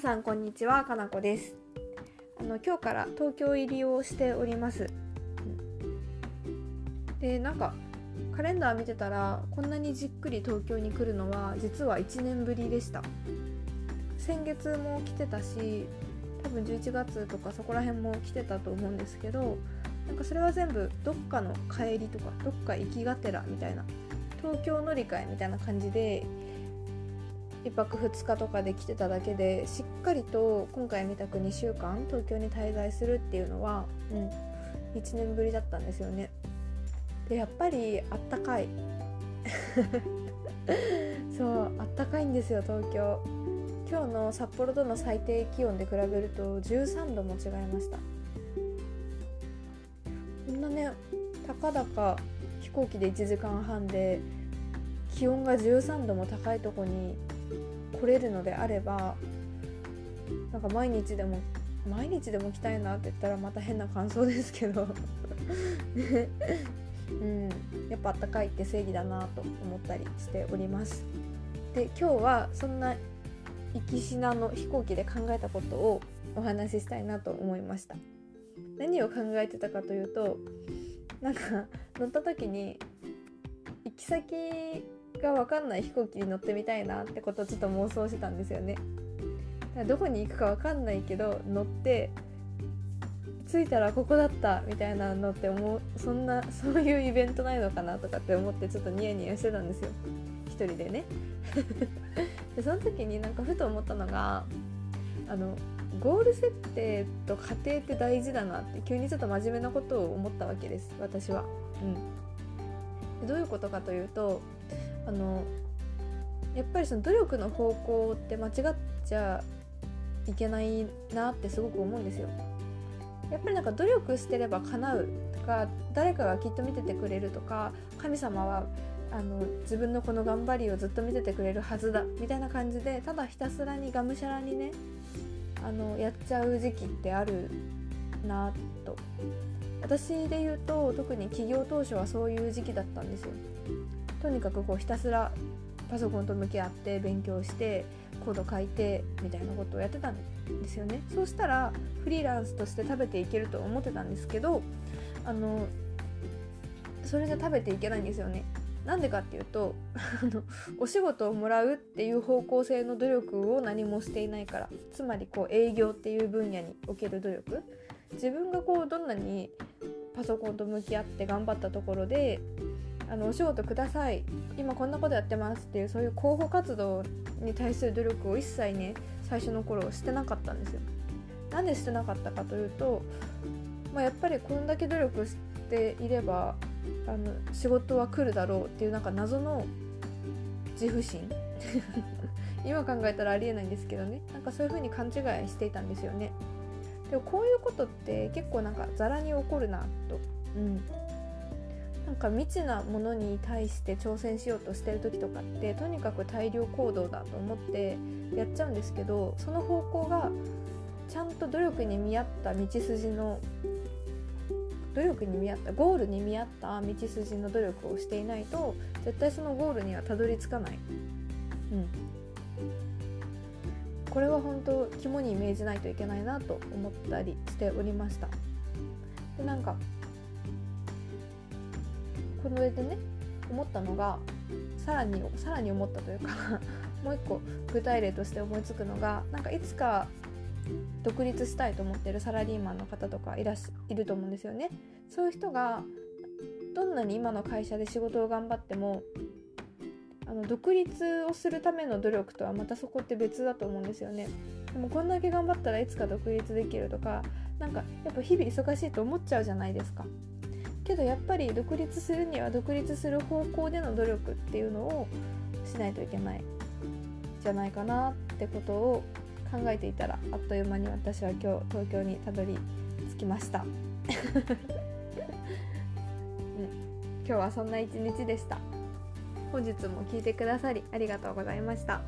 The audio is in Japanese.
さんこんにちは。かなこです。あの今日から東京入りをしております。でなんかカレンダー見てたらこんなにじっくり東京に来るのは実は1年ぶりでした。先月も来てたし多分11月とかそこら辺も来てたと思うんですけどなんかそれは全部どっかの帰りとかどっか行きがてらみたいな東京乗り換えみたいな感じで1泊2日とかで来てただけでしっかりと今回みたく2週間東京に滞在するっていうのは、うん、1年ぶりだったんですよね。でやっぱりあったかい。そうあったかいんですよ東京。今日の札幌との最低気温で比べると13度も違いました。こんなねたかだか飛行機で1時間半で気温が13度も高いとこに来れるのであればなんか毎日でも毎日でも来たいなって言ったらまた変な感想ですけど。うん、やっぱあったかいって正義だなと思ったりしております。で今日はそんな行きしなの飛行機で考えたことをお話ししたいなと思いました。何を考えてたかというとなんか乗った時に行き先が分かんない飛行機に乗ってみたいなってことをちょっと妄想してたんですよね。どこに行くか分かんないけど乗って着いたらここだったみたいなのって思うそんな そういうイベントないのかなとかって思ってちょっとニヤニヤしてたんですよ一人でね でその時になんかふと思ったのがあのゴール設定と家庭って大事だなって急にちょっと真面目なことを思ったわけです私は。うん、どういうことかというとあのやっぱりその努力の方向って間違っちゃいけないなってすごく思うんですよ。やっぱりなんか努力してれば叶うとか誰かがきっと見ててくれるとか神様はあの自分のこの頑張りをずっと見ててくれるはずだみたいな感じでただひたすらにがむしゃらにねあのやっちゃう時期ってあるなと私で言うと特に起業当初はそういう時期だったんですよとにかくこうひたすらパソコンと向き合って勉強してコード書いてみたいなことをやってたんですよね。そうしたらフリーランスとして食べていけると思ってたんですけどあのそれじゃ食べていけないんですよね。なんでかっていうと お仕事をもらうっていう方向性の努力を何もしていないからつまりこう営業っていう分野における努力。自分がこうどんなにパソコンと向き合って頑張ったところであのお仕事ください。今こんなことやってますっていうそういう広報活動に対する努力を一切ね最初の頃してなかったんですよ。なんでしてなかったかというと、まあ、やっぱりこんだけ努力していればあの仕事は来るだろうっていうなんか謎の自負心。今考えたらありえないんですけどね。なんかそういう風に勘違いしていたんですよね。でもこういうことって結構なんかざらに起こるなと、うん、なんか未知なものに対して挑戦しようとしてる時とかってとにかく大量行動だと思ってやっちゃうんですけどその方向がちゃんと努力に見合った道筋の努力に見合ったゴールに見合った道筋の努力をしていないと絶対そのゴールにはたどり着かない。うんこれは本当肝に銘じないといけないなと思ったりしておりましたでなんかこの上でね思ったのがさらにさらに思ったというか もう一個具体例として思いつくのがなんかいつか独立したいと思ってるサラリーマンの方とかいらしいると思うんですよね。そういう人がどんなに今の会社で仕事を頑張ってもあの独立をするための努力とはまたそこって別だと思うんですよね。でもこんだけ頑張ったらいつか独立できるとかなんかやっぱ日々忙しいと思っちゃうじゃないですか。けどやっぱり独立するには独立する方向での努力っていうのをしないといけないじゃないかなってことを考えていたらあっという間に私は今日東京にたどり着きました、うん、今日はそんな一日でした。本日も聞いてくださりありがとうございました。